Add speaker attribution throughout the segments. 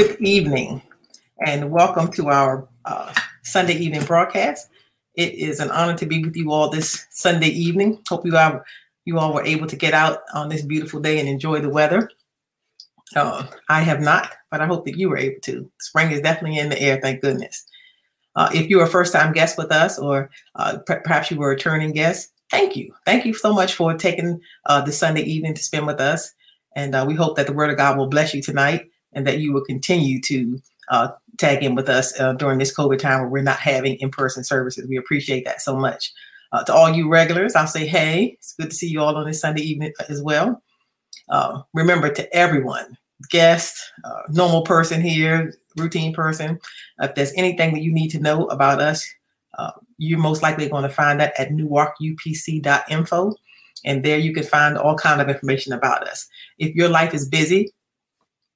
Speaker 1: Good evening, and welcome to our uh, Sunday evening broadcast. It is an honor to be with you all this Sunday evening. Hope you all you all were able to get out on this beautiful day and enjoy the weather. Uh, I have not, but I hope that you were able to. Spring is definitely in the air, thank goodness. Uh, if you're a first time guest with us, or uh, perhaps you were a returning guest, thank you. Thank you so much for taking uh, the Sunday evening to spend with us. And uh, we hope that the Word of God will bless you tonight and that you will continue to uh, tag in with us uh, during this COVID time where we're not having in person services. We appreciate that so much. Uh, to all you regulars, I'll say, hey, it's good to see you all on this Sunday evening as well. Uh, remember to everyone, guest, uh, normal person here, routine person, if there's anything that you need to know about us, uh, you're most likely going to find that at newarkupc.info. And there you can find all kind of information about us. If your life is busy,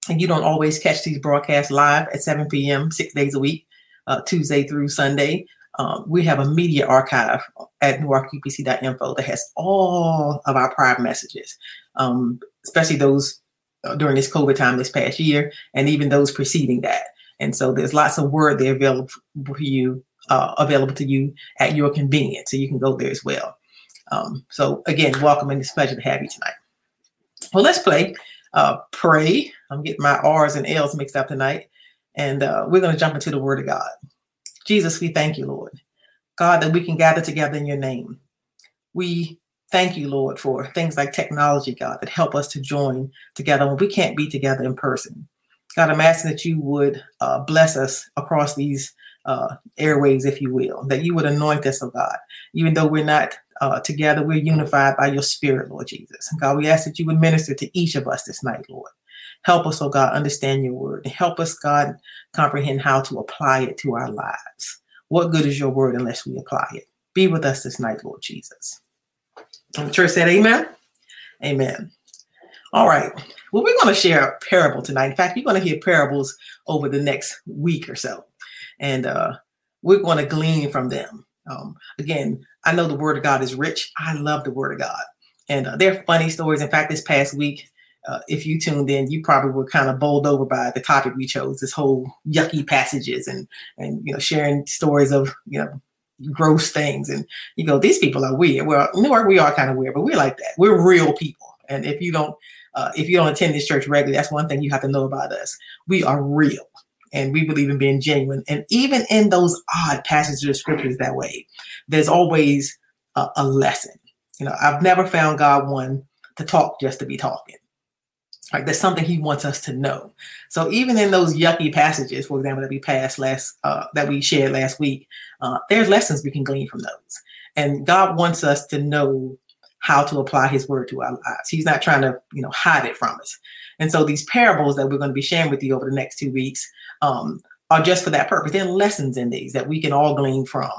Speaker 1: and you don't always catch these broadcasts live at 7 p.m. six days a week, uh, Tuesday through Sunday. Um, we have a media archive at newarkupc.info that has all of our prior messages, um, especially those uh, during this COVID time this past year, and even those preceding that. And so there's lots of word there available for you, uh, available to you at your convenience. So you can go there as well. Um, so again, welcome and it's a pleasure to have you tonight. Well, let's play uh, pray. I'm getting my R's and L's mixed up tonight. And uh, we're going to jump into the Word of God. Jesus, we thank you, Lord. God, that we can gather together in your name. We thank you, Lord, for things like technology, God, that help us to join together when we can't be together in person. God, I'm asking that you would uh, bless us across these uh, airways, if you will, that you would anoint us, oh God, even though we're not uh, together, we're unified by your spirit, Lord Jesus. And God, we ask that you would minister to each of us this night, Lord. Help us, oh God, understand your word. And help us, God, comprehend how to apply it to our lives. What good is your word unless we apply it? Be with us this night, Lord Jesus. And the church said, Amen. Amen. All right. Well, we're going to share a parable tonight. In fact, you're going to hear parables over the next week or so. And uh, we're going to glean from them. Um, again, I know the Word of God is rich. I love the Word of God, and uh, they're funny stories. In fact, this past week, uh, if you tuned in, you probably were kind of bowled over by the topic we chose. This whole yucky passages and and you know sharing stories of you know gross things, and you go, these people are weird. Well, Newark, we are kind of weird, but we're like that. We're real people, and if you don't uh, if you don't attend this church regularly, that's one thing you have to know about us. We are real and we believe in being genuine. And even in those odd passages of scriptures that way, there's always a, a lesson. You know, I've never found God one to talk just to be talking. Like there's something He wants us to know. So even in those yucky passages, for example, that we passed last, uh, that we shared last week, uh, there's lessons we can glean from those. And God wants us to know how to apply His word to our lives. He's not trying to, you know, hide it from us. And so these parables that we're going to be sharing with you over the next two weeks um, are just for that purpose. There are lessons in these that we can all glean from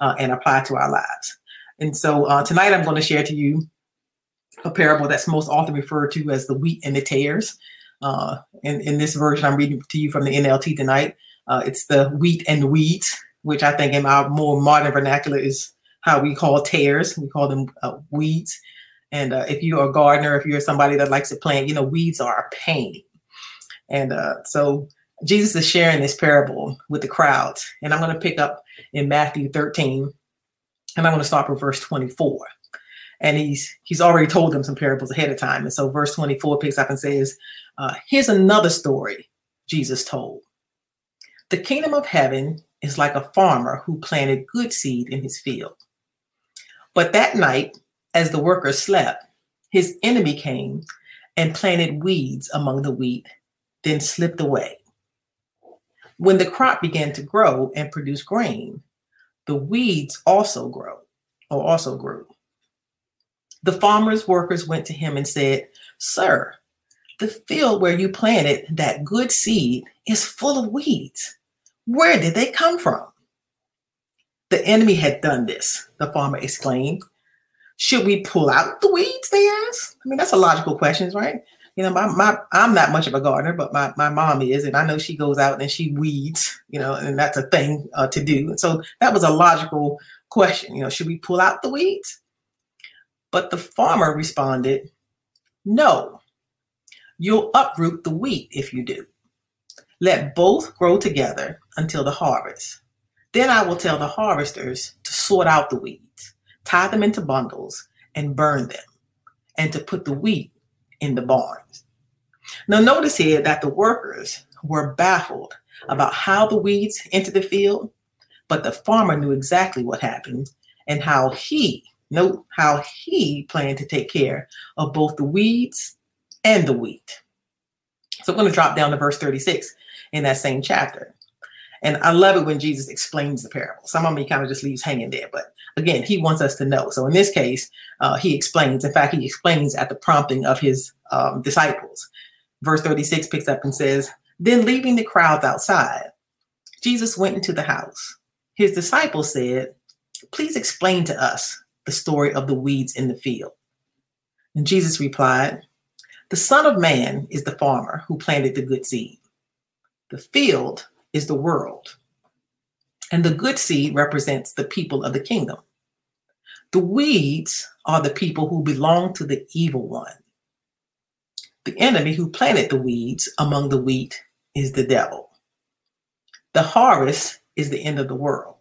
Speaker 1: uh, and apply to our lives. And so uh, tonight I'm going to share to you a parable that's most often referred to as the wheat and the tares. Uh, in, in this version, I'm reading to you from the NLT tonight. Uh, it's the wheat and weeds, which I think in our more modern vernacular is how we call tares. We call them uh, weeds. And uh, if you're a gardener, if you're somebody that likes to plant, you know, weeds are a pain. And so Jesus is sharing this parable with the crowds. And I'm going to pick up in Matthew 13, and I'm going to start with verse 24. And he's he's already told them some parables ahead of time. And so verse 24 picks up and says, uh, here's another story Jesus told. The kingdom of heaven is like a farmer who planted good seed in his field. But that night, as the workers slept, his enemy came and planted weeds among the wheat, then slipped away. When the crop began to grow and produce grain, the weeds also grow or also grew. The farmer's workers went to him and said, Sir, the field where you planted that good seed is full of weeds. Where did they come from? The enemy had done this, the farmer exclaimed. Should we pull out the weeds? They asked. I mean, that's a logical question, right? You know, my, my I'm not much of a gardener, but my, my mom is, and I know she goes out and she weeds, you know, and that's a thing uh, to do. And so that was a logical question, you know, should we pull out the weeds? But the farmer responded, no, you'll uproot the wheat if you do. Let both grow together until the harvest. Then I will tell the harvesters to sort out the weeds, tie them into bundles, and burn them, and to put the wheat in the barns. Now, notice here that the workers were baffled about how the weeds entered the field, but the farmer knew exactly what happened and how he, note how he planned to take care of both the weeds and the wheat. So I'm going to drop down to verse 36 in that same chapter. And I love it when Jesus explains the parable. Some of me kind of just leaves hanging there, but again, he wants us to know. So in this case, uh, he explains. In fact, he explains at the prompting of his um, disciples. Verse 36 picks up and says, Then leaving the crowds outside, Jesus went into the house. His disciples said, Please explain to us the story of the weeds in the field. And Jesus replied, The Son of Man is the farmer who planted the good seed. The field is the world. And the good seed represents the people of the kingdom. The weeds are the people who belong to the evil one. The enemy who planted the weeds among the wheat is the devil. The harvest is the end of the world,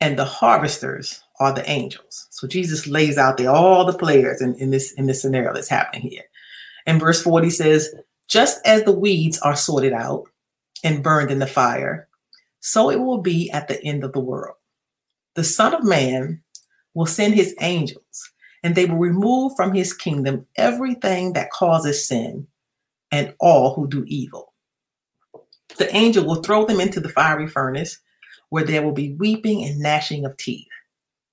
Speaker 1: and the harvesters are the angels. So Jesus lays out there all the players in, in this in this scenario that's happening here. And verse 40 says, just as the weeds are sorted out and burned in the fire, so it will be at the end of the world. The Son of Man will send his angels, and they will remove from his kingdom everything that causes sin and all who do evil. The angel will throw them into the fiery furnace, where there will be weeping and gnashing of teeth.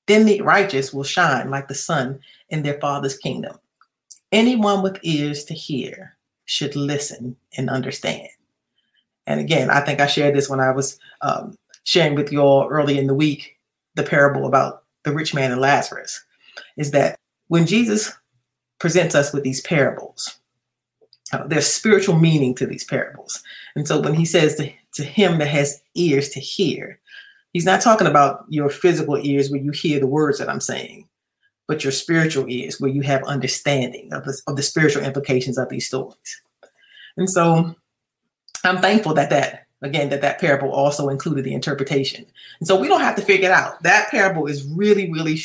Speaker 1: Then the righteous will shine like the sun in their Father's kingdom. Anyone with ears to hear should listen and understand. And again, I think I shared this when I was um, sharing with you all early in the week the parable about the rich man and Lazarus. Is that when Jesus presents us with these parables, uh, there's spiritual meaning to these parables. And so when he says to, to him that has ears to hear, he's not talking about your physical ears where you hear the words that I'm saying, but your spiritual ears where you have understanding of the, of the spiritual implications of these stories. And so I'm thankful that that again that that parable also included the interpretation, and so we don't have to figure it out. That parable is really really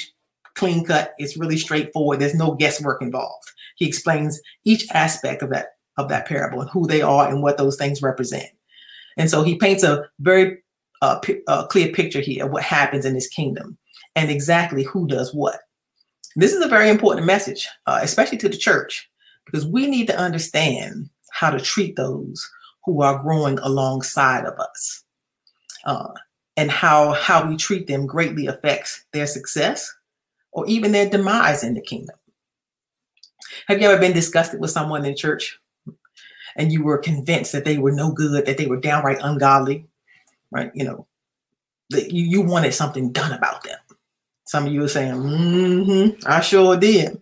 Speaker 1: clean cut. It's really straightforward. There's no guesswork involved. He explains each aspect of that of that parable and who they are and what those things represent. And so he paints a very uh, p- uh, clear picture here of what happens in his kingdom and exactly who does what. This is a very important message, uh, especially to the church, because we need to understand how to treat those who are growing alongside of us. Uh, and how how we treat them greatly affects their success or even their demise in the kingdom. Have you ever been disgusted with someone in church and you were convinced that they were no good, that they were downright ungodly, right? You know, that you, you wanted something done about them. Some of you are saying, mm-hmm, I sure did.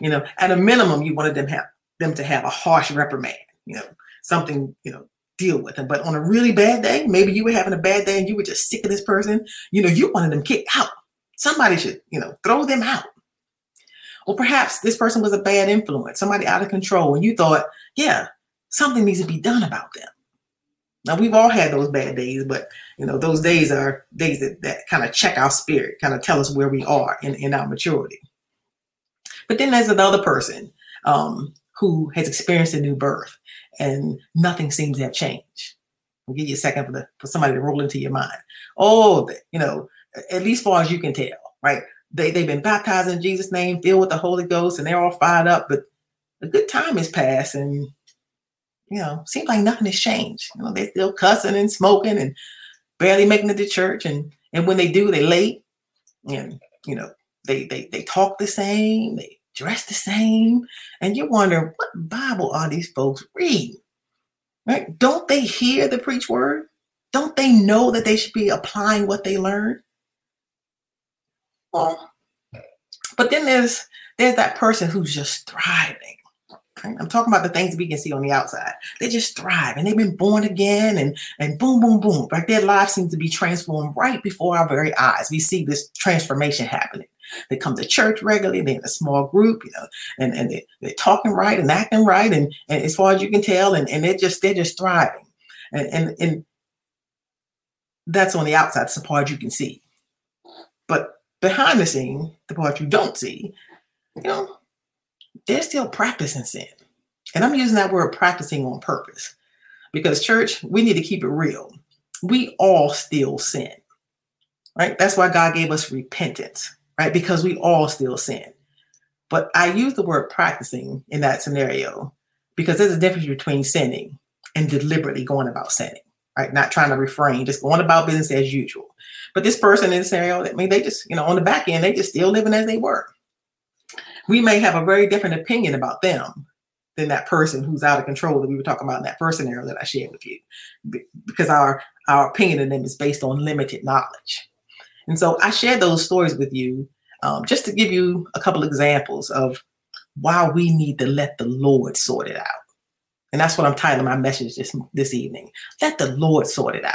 Speaker 1: You know, at a minimum, you wanted them have them to have a harsh reprimand, you know, something, you know, deal with them. But on a really bad day, maybe you were having a bad day and you were just sick of this person, you know, you wanted them kicked out. Somebody should, you know, throw them out. Or perhaps this person was a bad influence, somebody out of control, and you thought, yeah, something needs to be done about them. Now we've all had those bad days, but you know, those days are days that, that kind of check our spirit, kind of tell us where we are in, in our maturity. But then there's another person um, who has experienced a new birth and nothing seems to have changed. I'll give you a second for the for somebody to roll into your mind. Oh, you know, at least far as you can tell, right? They they've been baptized in Jesus' name, filled with the Holy Ghost, and they're all fired up, but a good time has passed and you know, seems like nothing has changed. You know, they're still cussing and smoking and barely making it to church. And and when they do, they late. And you know, they they they talk the same, they dressed the same, and you wonder what Bible are these folks reading? Right? Don't they hear the preach word? Don't they know that they should be applying what they learned? Well, but then there's there's that person who's just thriving. I'm talking about the things we can see on the outside. They just thrive and they've been born again and, and boom, boom, boom. Like their lives seem to be transformed right before our very eyes. We see this transformation happening. They come to church regularly. They're in a small group, you know, and, and they, they're talking right and acting right. And, and as far as you can tell, and, and they're just, they're just thriving. And, and, and that's on the outside, it's the part you can see. But behind the scene, the part you don't see, you know, they're still practicing sin. And I'm using that word practicing on purpose because, church, we need to keep it real. We all still sin, right? That's why God gave us repentance, right? Because we all still sin. But I use the word practicing in that scenario because there's a difference between sinning and deliberately going about sinning, right? Not trying to refrain, just going about business as usual. But this person in the scenario, I mean, they just, you know, on the back end, they just still living as they were. We may have a very different opinion about them than that person who's out of control that we were talking about in that first scenario that I shared with you, because our our opinion of them is based on limited knowledge. And so I shared those stories with you um, just to give you a couple examples of why we need to let the Lord sort it out. And that's what I'm titling my message this, this evening. Let the Lord sort it out.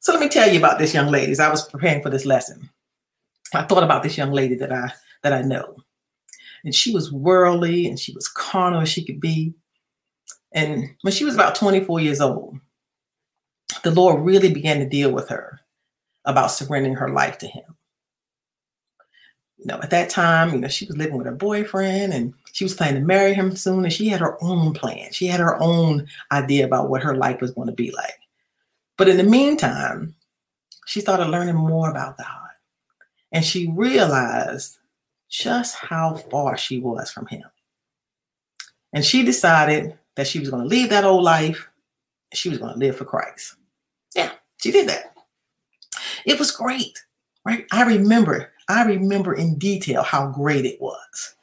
Speaker 1: So let me tell you about this young lady. As I was preparing for this lesson, I thought about this young lady that I that I know. And she was worldly and she was carnal as she could be. And when she was about 24 years old, the Lord really began to deal with her about surrendering her life to Him you know, at that time, you know, she was living with her boyfriend and she was planning to marry him soon. And she had her own plan. She had her own idea about what her life was going to be like. But in the meantime, she started learning more about God. And she realized just how far she was from him. And she decided that she was going to leave that old life. She was going to live for Christ. Yeah, she did that. It was great, right? I remember I remember in detail how great it was.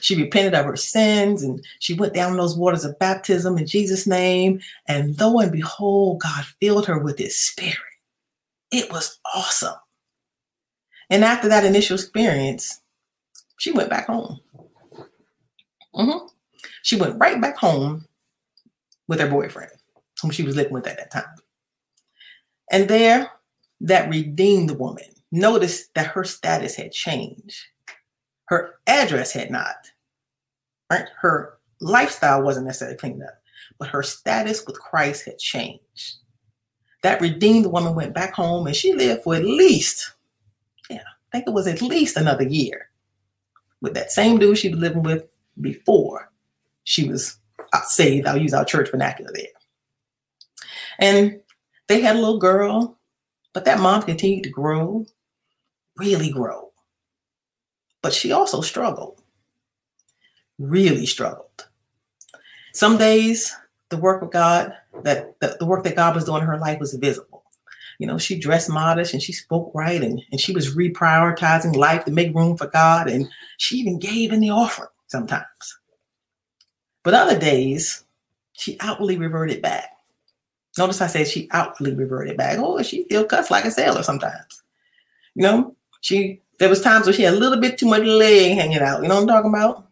Speaker 1: She repented of her sins and she went down those waters of baptism in Jesus' name. And lo and behold, God filled her with his spirit. It was awesome. And after that initial experience, she went back home. Mm-hmm. She went right back home with her boyfriend, whom she was living with at that time. And there, that redeemed woman noticed that her status had changed. Her address had not. Right? Her lifestyle wasn't necessarily cleaned up, but her status with Christ had changed. That redeemed woman went back home and she lived for at least, yeah, I think it was at least another year with that same dude she was living with before she was uh, saved. I'll use our church vernacular there. And they had a little girl, but that mom continued to grow really grow. But she also struggled, really struggled. Some days, the work of God, that the, the work that God was doing in her life was visible. You know, she dressed modest and she spoke right and, and she was reprioritizing life to make room for God. And she even gave in the offering sometimes. But other days, she outwardly reverted back. Notice I said she outwardly reverted back. Oh, she still cuts like a sailor sometimes. You know, she there was times where she had a little bit too much leg hanging out. You know what I'm talking about?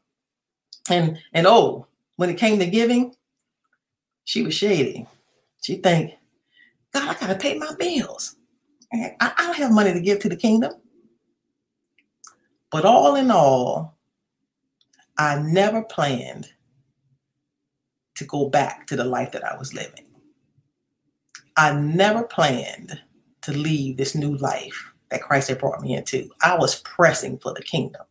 Speaker 1: And and oh, when it came to giving, she was shady. She think, God, I gotta pay my bills. I, I don't have money to give to the kingdom. But all in all, I never planned to go back to the life that I was living. I never planned to leave this new life that Christ had brought me into. I was pressing for the kingdom.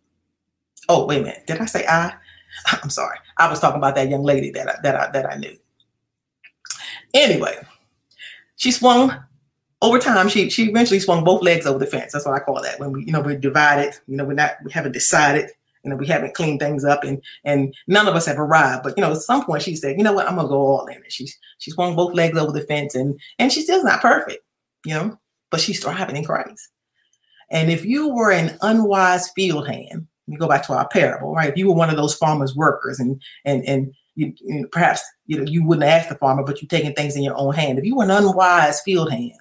Speaker 1: Oh, wait a minute. Did I say I? I'm sorry. I was talking about that young lady that I, that I, that I knew. Anyway, she swung over time. She she eventually swung both legs over the fence. That's what I call that. When we you know we're divided. You know we're not we haven't decided. You know we haven't cleaned things up, and and none of us have arrived. But you know at some point she said, you know what, I'm gonna go all in. And she she swung both legs over the fence, and and she's still not perfect. You know, but she's thriving in Christ. And if you were an unwise field hand, we go back to our parable, right? If you were one of those farmers' workers and and and you, you perhaps you know you wouldn't ask the farmer, but you're taking things in your own hand. If you were an unwise field hand,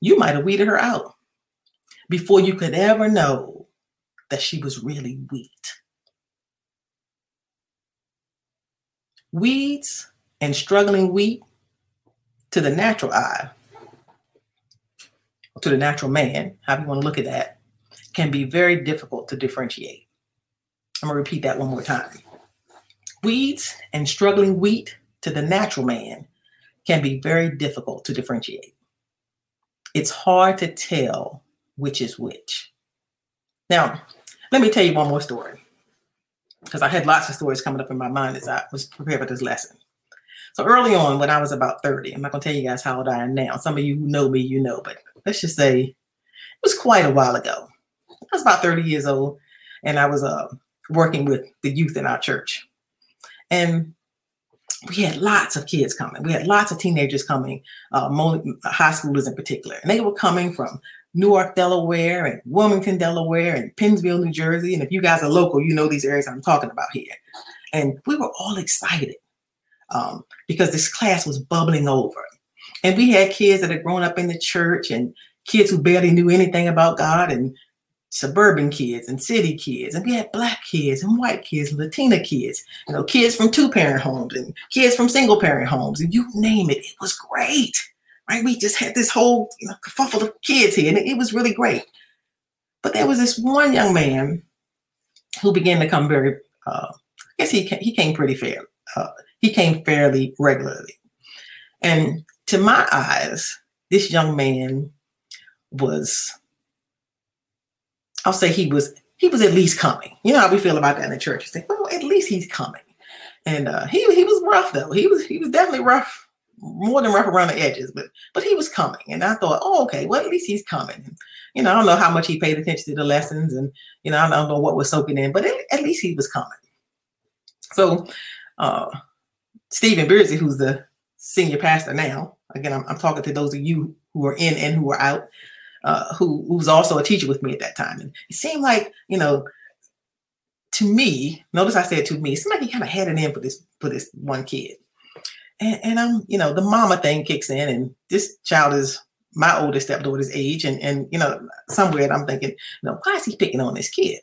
Speaker 1: you might have weeded her out before you could ever know that she was really wheat. Weeds and struggling wheat to the natural eye to the natural man, however you want to look at that, can be very difficult to differentiate. I'm going to repeat that one more time. Weeds and struggling wheat to the natural man can be very difficult to differentiate. It's hard to tell which is which. Now, let me tell you one more story because I had lots of stories coming up in my mind as I was prepared for this lesson. So early on, when I was about 30, I'm not going to tell you guys how old I am now. Some of you who know me, you know, but let's just say it was quite a while ago. I was about 30 years old, and I was uh, working with the youth in our church. And we had lots of kids coming. We had lots of teenagers coming, uh, high schoolers in particular. And they were coming from Newark, Delaware, and Wilmington, Delaware, and Pennsville, New Jersey. And if you guys are local, you know these areas I'm talking about here. And we were all excited um, because this class was bubbling over. And we had kids that had grown up in the church and kids who barely knew anything about God and suburban kids and city kids. And we had black kids and white kids and Latina kids, you know, kids from two parent homes and kids from single parent homes. And you name it, it was great right? We just had this whole you know, kerfuffle of kids here, and it, was really great. But there was this one young man who began to come very, uh, I guess he came, he came pretty fair. Uh, he came fairly regularly, and to my eyes, this young man was, I'll say he was he was at least coming. You know how we feel about that in the church. You say, well, at least he's coming. And uh, he he was rough though. He was he was definitely rough more than rough around the edges, but but he was coming, and I thought, oh, okay, well at least he's coming. And, You know, I don't know how much he paid attention to the lessons, and you know, I don't know what was soaking in, but at, least he was coming. So, uh, Stephen Beardsley, who's the senior pastor now, again, I'm, I'm, talking to those of you who are in and who are out, uh, who, who was also a teacher with me at that time, and it seemed like you know to me, notice I said to me, he kind of had it in for this for this one kid and, and I'm, you know, the mama thing kicks in, and this child is my oldest stepdaughter's age, and and you know, somewhere I'm thinking, you know, why is he picking on this kid?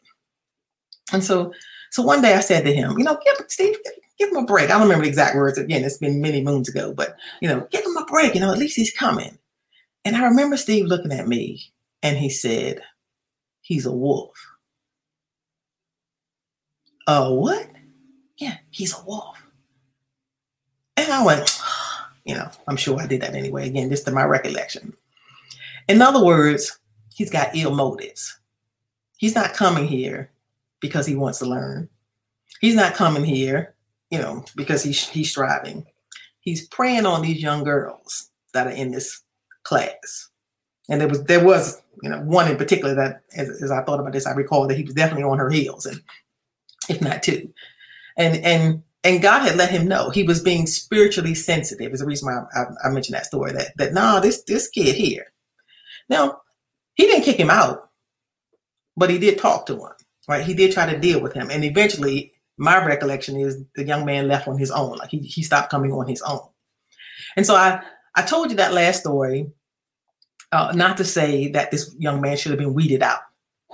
Speaker 1: And so, so one day I said to him, you know, give Steve, give him a break. I don't remember the exact words again. It's been many moons ago, but you know, give him a break. You know, at least he's coming. And I remember Steve looking at me, and he said, "He's a wolf." A what? Yeah, he's a wolf. And I went, you know, I'm sure I did that anyway. Again, just to my recollection. In other words, he's got ill motives. He's not coming here because he wants to learn. He's not coming here, you know, because he's he's striving. He's preying on these young girls that are in this class. And there was there was, you know, one in particular that as, as I thought about this, I recall that he was definitely on her heels, and if not two. And and and God had let him know he was being spiritually sensitive. Is the reason why I, I, I mentioned that story. That that no, this this kid here. Now, he didn't kick him out, but he did talk to him. Right? He did try to deal with him, and eventually, my recollection is the young man left on his own. Like he he stopped coming on his own. And so I I told you that last story, uh, not to say that this young man should have been weeded out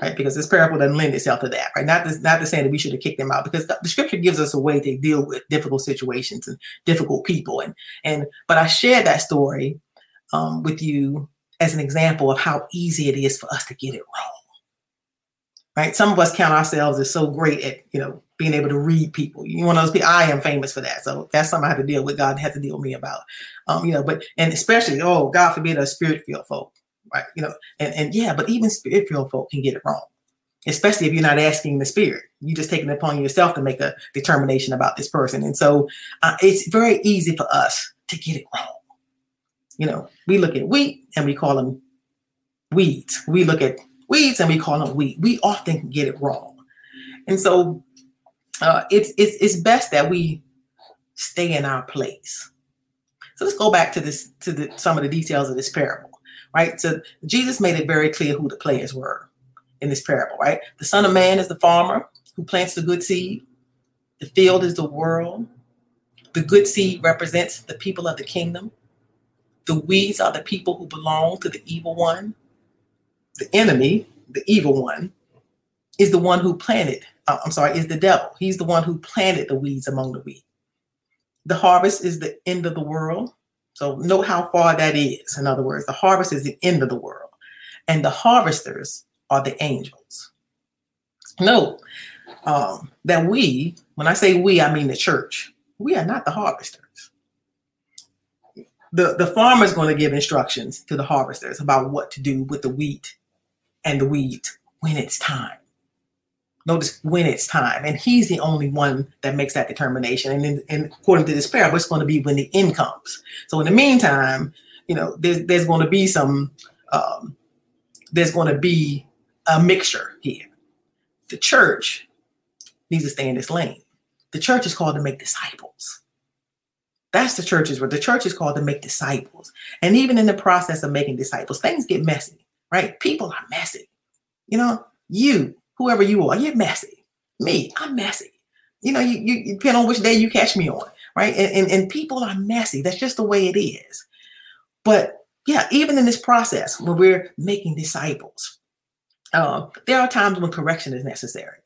Speaker 1: right? Because this parable doesn't lend itself to that, right? Not to, not to say that we should have kicked them out, because the, scripture gives us a way to deal with difficult situations and difficult people. And and but I shared that story um, with you as an example of how easy it is for us to get it wrong. Right? Some of us count ourselves as so great at you know being able to read people. You of those people. I am famous for that, so that's something I have to deal with. God has to deal with me about. Um, you know, but and especially oh God forbid a spirit filled folk right? You know, and, and yeah, but even spiritual folk can get it wrong, especially if you're not asking the spirit. You just taking it upon yourself to make a determination about this person. And so uh, it's very easy for us to get it wrong. You know, we look at wheat and we call them weeds. We look at weeds and we call them wheat. We often get it wrong. And so uh, it's, it's, it's best that we stay in our place. So let's go back to this to the, some of the details of this parable right? So Jesus made it very clear who the players were in this parable, right? The Son of Man is the farmer who plants the good seed. The field is the world. The good seed represents the people of the kingdom. The weeds are the people who belong to the evil one. The enemy, the evil one, is the one who planted, uh, I'm sorry, is the devil. He's the one who planted the weeds among the wheat. The harvest is the end of the world. So note how far that is. In other words, the harvest is the end of the world, and the harvesters are the angels. Note um, that we, when I say we, I mean the church, we are not the harvesters. the, the farmer is going to give instructions to the harvesters about what to do with the wheat and the weeds when it's time. Notice when it's time. And he's the only one that makes that determination. And, in, and according to this parable, it's going to be when the end comes. So in the meantime, you know, there's, there's going to be some, um, there's going to be a mixture here. The church needs to stay in this lane. The church is called to make disciples. That's the church's where the church is called to make disciples. And even in the process of making disciples, things get messy, right? People are messy. You know, you, whoever you are, you're messy. Me, I'm messy. You know, you, you depend on which day you catch me on, right? And, and, and people are messy. That's just the way it is. But yeah, even in this process when we're making disciples, uh, there are times when correction is necessary.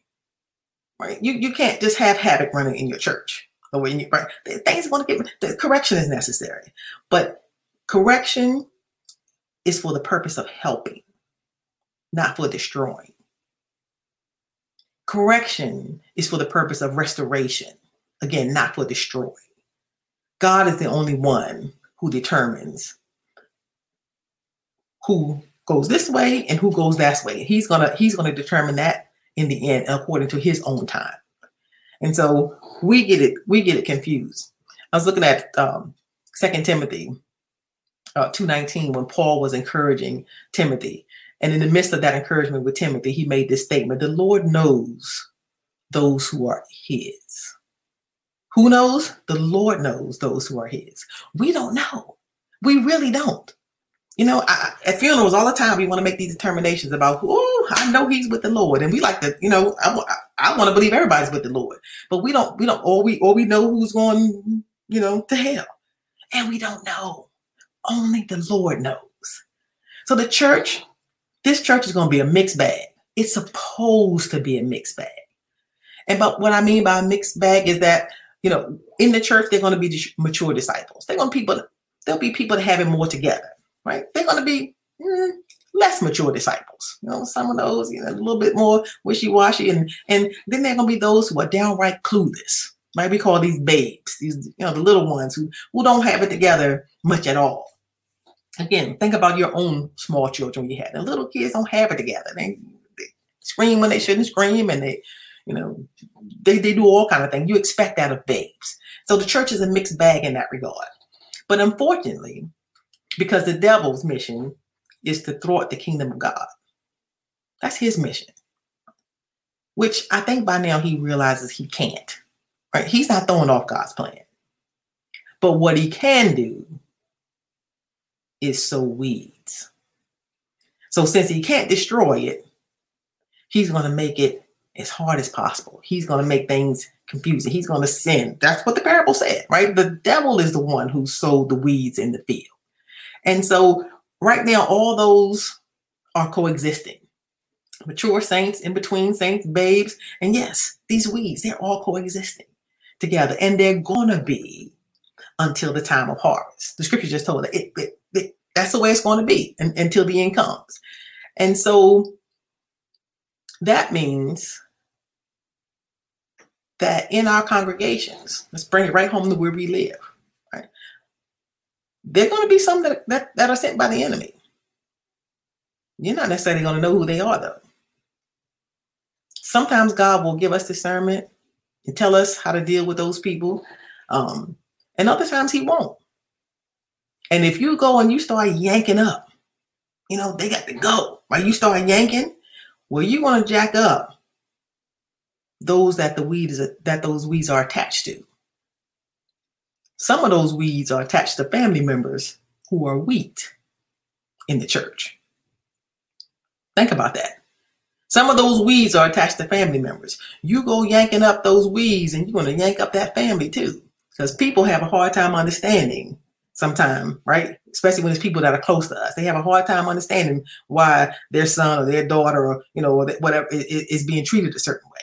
Speaker 1: Right? You you can't just have havoc running in your church. Or when you right, things want to get the correction is necessary, but correction is for the purpose of helping, not for destroying. Correction is for the purpose of restoration, again, not for destroying. God is the only one who determines who goes this way and who goes that way. He's gonna he's gonna determine that in the end according to his own time. And so we get it we get it confused. I was looking at um, Second Timothy uh, two nineteen when Paul was encouraging Timothy, and in the midst of that encouragement with Timothy, he made this statement: "The Lord knows those who are His." Who knows? The Lord knows those who are His. We don't know. We really don't you know, I, at funerals all the time, we want to make these determinations about, oh, I know he's with the Lord, and we like to, you know, I, I want to believe everybody's with the Lord, but we don't, we don't, or we, or we know who's going, you know, to hell, and we don't know. Only the Lord knows. So the church, this church is going to be a mixed bag. It's supposed to be a mixed bag, and but what I mean by a mixed bag is that, you know, in the church they're going to be mature disciples. They're going to people. There'll be people that have it more together right? They're going to be mm, less mature disciples. You know, some of those, you know, a little bit more wishy-washy, and and then there are going to be those who are downright clueless. Right? We call these babes, these you know, the little ones who who don't have it together much at all. Again, think about your own small children you had. The little kids don't have it together. They, they scream when they shouldn't scream, and they, you know, they, they do all kind of things. You expect that of babes. So the church is a mixed bag in that regard. But unfortunately, because the devil's mission is to thwart the kingdom of God. That's his mission, which I think by now he realizes he can't. Right? He's not throwing off God's plan. But what he can do is sow weeds. So since he can't destroy it, he's going to make it as hard as possible. He's going to make things confusing. He's going to sin. That's what the parable said, right? The devil is the one who sowed the weeds in the field. And so right now, all those are coexisting. Mature saints, in between saints, babes, and yes, these weeds, they're all coexisting together. And they're gonna be until the time of harvest. The scripture just told us it, it, that's the way it's going to be and, until the end comes. And so that means that in our congregations, let's bring it right home to where we live they're going to be some that, that, that are sent by the enemy. You're not necessarily going to know who they are, though. Sometimes God will give us discernment and tell us how to deal with those people. Um, and other times He won't. And if you go and you start yanking up, you know, they got to go, right? You start yanking, well, you want to jack up those that the weeds that those weeds are attached to. Some of those weeds are attached to family members who are wheat in the church. Think about that. Some of those weeds are attached to family members. You go yanking up those weeds and you're going to yank up that family too. Because people have a hard time understanding sometimes, right? Especially when it's people that are close to us. They have a hard time understanding why their son or their daughter or, you know, whatever is being treated a certain way.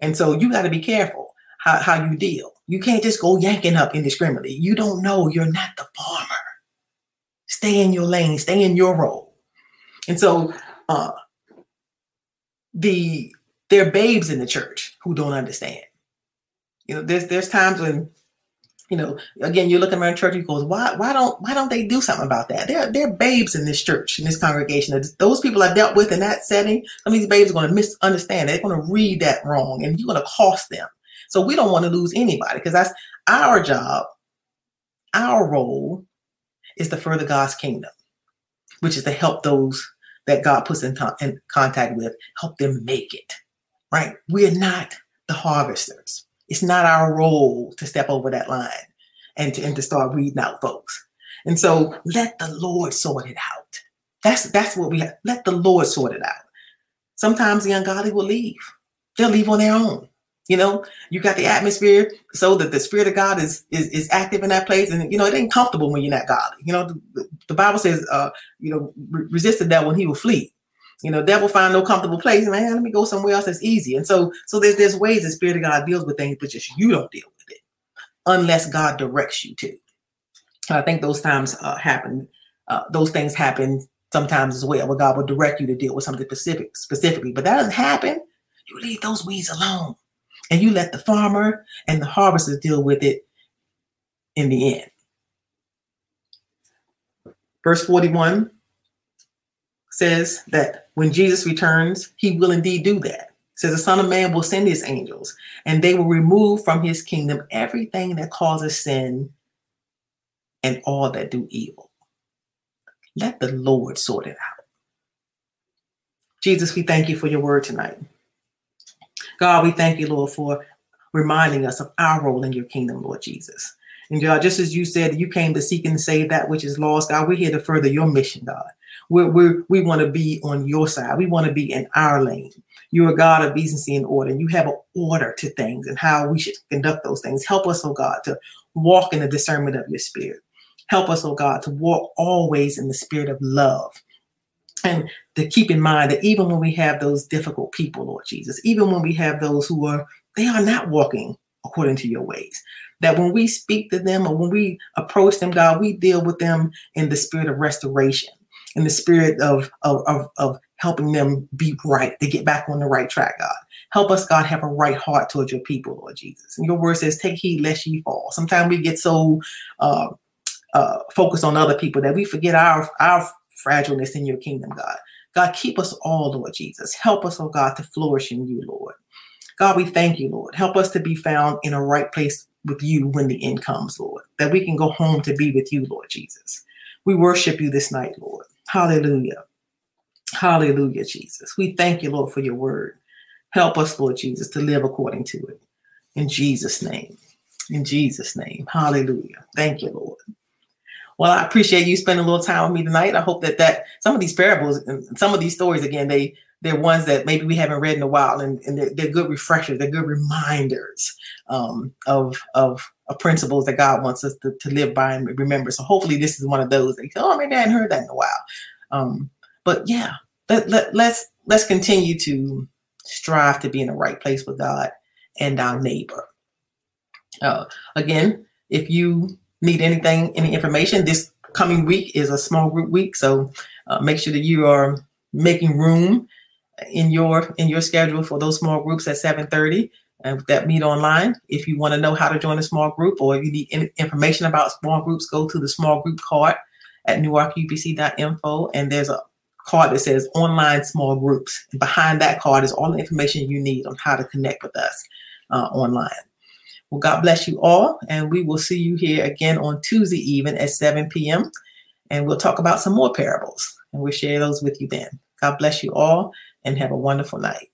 Speaker 1: And so you got to be careful how, how you deal. You can't just go yanking up indiscriminately. You don't know. You're not the farmer. Stay in your lane. Stay in your role. And so, uh, the there are babes in the church who don't understand. You know, there's there's times when you know, again, you're looking around church, you goes, why, why don't, why don't they do something about that? They're, they're babes in this church, in this congregation. Those people I dealt with in that setting, some of these babes are going to misunderstand. They're going to read that wrong and you're going to cost them. So we don't want to lose anybody because that's our job. Our role is to further God's kingdom, which is to help those that God puts in, in contact with, help them make it, right? We're not the harvesters. It's not our role to step over that line and to, and to start reading out folks. And so let the Lord sort it out. That's that's what we have. Let the Lord sort it out. Sometimes the ungodly will leave. They'll leave on their own. You know, you got the atmosphere so that the spirit of God is is, is active in that place, and you know it ain't comfortable when you're not godly. You know, the, the Bible says, uh, you know, re- resist the devil and he will flee. You know, devil find no comfortable place, man. Let me go somewhere else that's easy. And so, so there's there's ways the spirit of God deals with things, but just you don't deal with it unless God directs you to. And I think those times uh, happen. Uh, those things happen sometimes as well, where God will direct you to deal with something specific specifically. But that doesn't happen. You leave those weeds alone and you let the farmer and the harvesters deal with it in the end. Verse 41 says that when Jesus returns, he will indeed do that. It says the Son of Man will send his angels, and they will remove from his kingdom everything that causes sin and all that do evil. Let the Lord sort it out. Jesus, we thank you for your word tonight. God, we thank you, Lord, for reminding us of our role in your kingdom, Lord Jesus. And God, just as you said, you came to seek and save that which is lost, God, we're here to further your mission, God. We're, we're, we want to be on your side. We want to be in our lane. You're a God of decency and order. And you have an order to things and how we should conduct those things. Help us, oh God, to walk in the discernment of your spirit. Help us, oh God, to walk always in the spirit of love and to keep in mind that even when we have those difficult people, Lord Jesus, even when we have those who are, they are not walking according to your ways, that when we speak to them or when we approach them, God, we deal with them in the spirit of restoration, in the spirit of, of, of, of helping them be right, to get back on the right track, God. Help us, God, have a right heart towards your people, Lord Jesus. And your word says, take heed lest ye fall. Sometimes we get so uh, uh, focused on other people that we forget our, our fragileness in your kingdom, God. God, keep us all, Lord Jesus. Help us, oh God, to flourish in you, Lord. God, we thank you, Lord. Help us to be found in a right place with you when the end comes, Lord, that we can go home to be with you, Lord Jesus. We worship you this night, Lord. Hallelujah. Hallelujah, Jesus. We thank you, Lord, for your word. Help us, Lord Jesus, to live according to it. In Jesus' name. In Jesus' name. Hallelujah. Thank you, Lord. Well, I appreciate you spending a little time with me tonight. I hope that that some of these parables and some of these stories again, they they're ones that maybe we haven't read in a while, and, and they're, they're good refreshers. They're good reminders um, of, of of principles that God wants us to, to live by and remember. So hopefully, this is one of those. that They say, "Oh, maybe I hadn't heard that in a while." Um, but yeah, let, let let's let's continue to strive to be in the right place with God and our neighbor. Uh, again, if you need anything, any information, this coming week is a small group week. So uh, make sure that you are making room in your in your schedule for those small groups at 7:30 and that meet online. If you want to know how to join a small group or if you need in- information about small groups, go to the small group card at newarkupc.info and there's a card that says online small groups. And behind that card is all the information you need on how to connect with us uh, online. Well, God bless you all. And we will see you here again on Tuesday evening at 7 p.m. And we'll talk about some more parables and we'll share those with you then. God bless you all and have a wonderful night.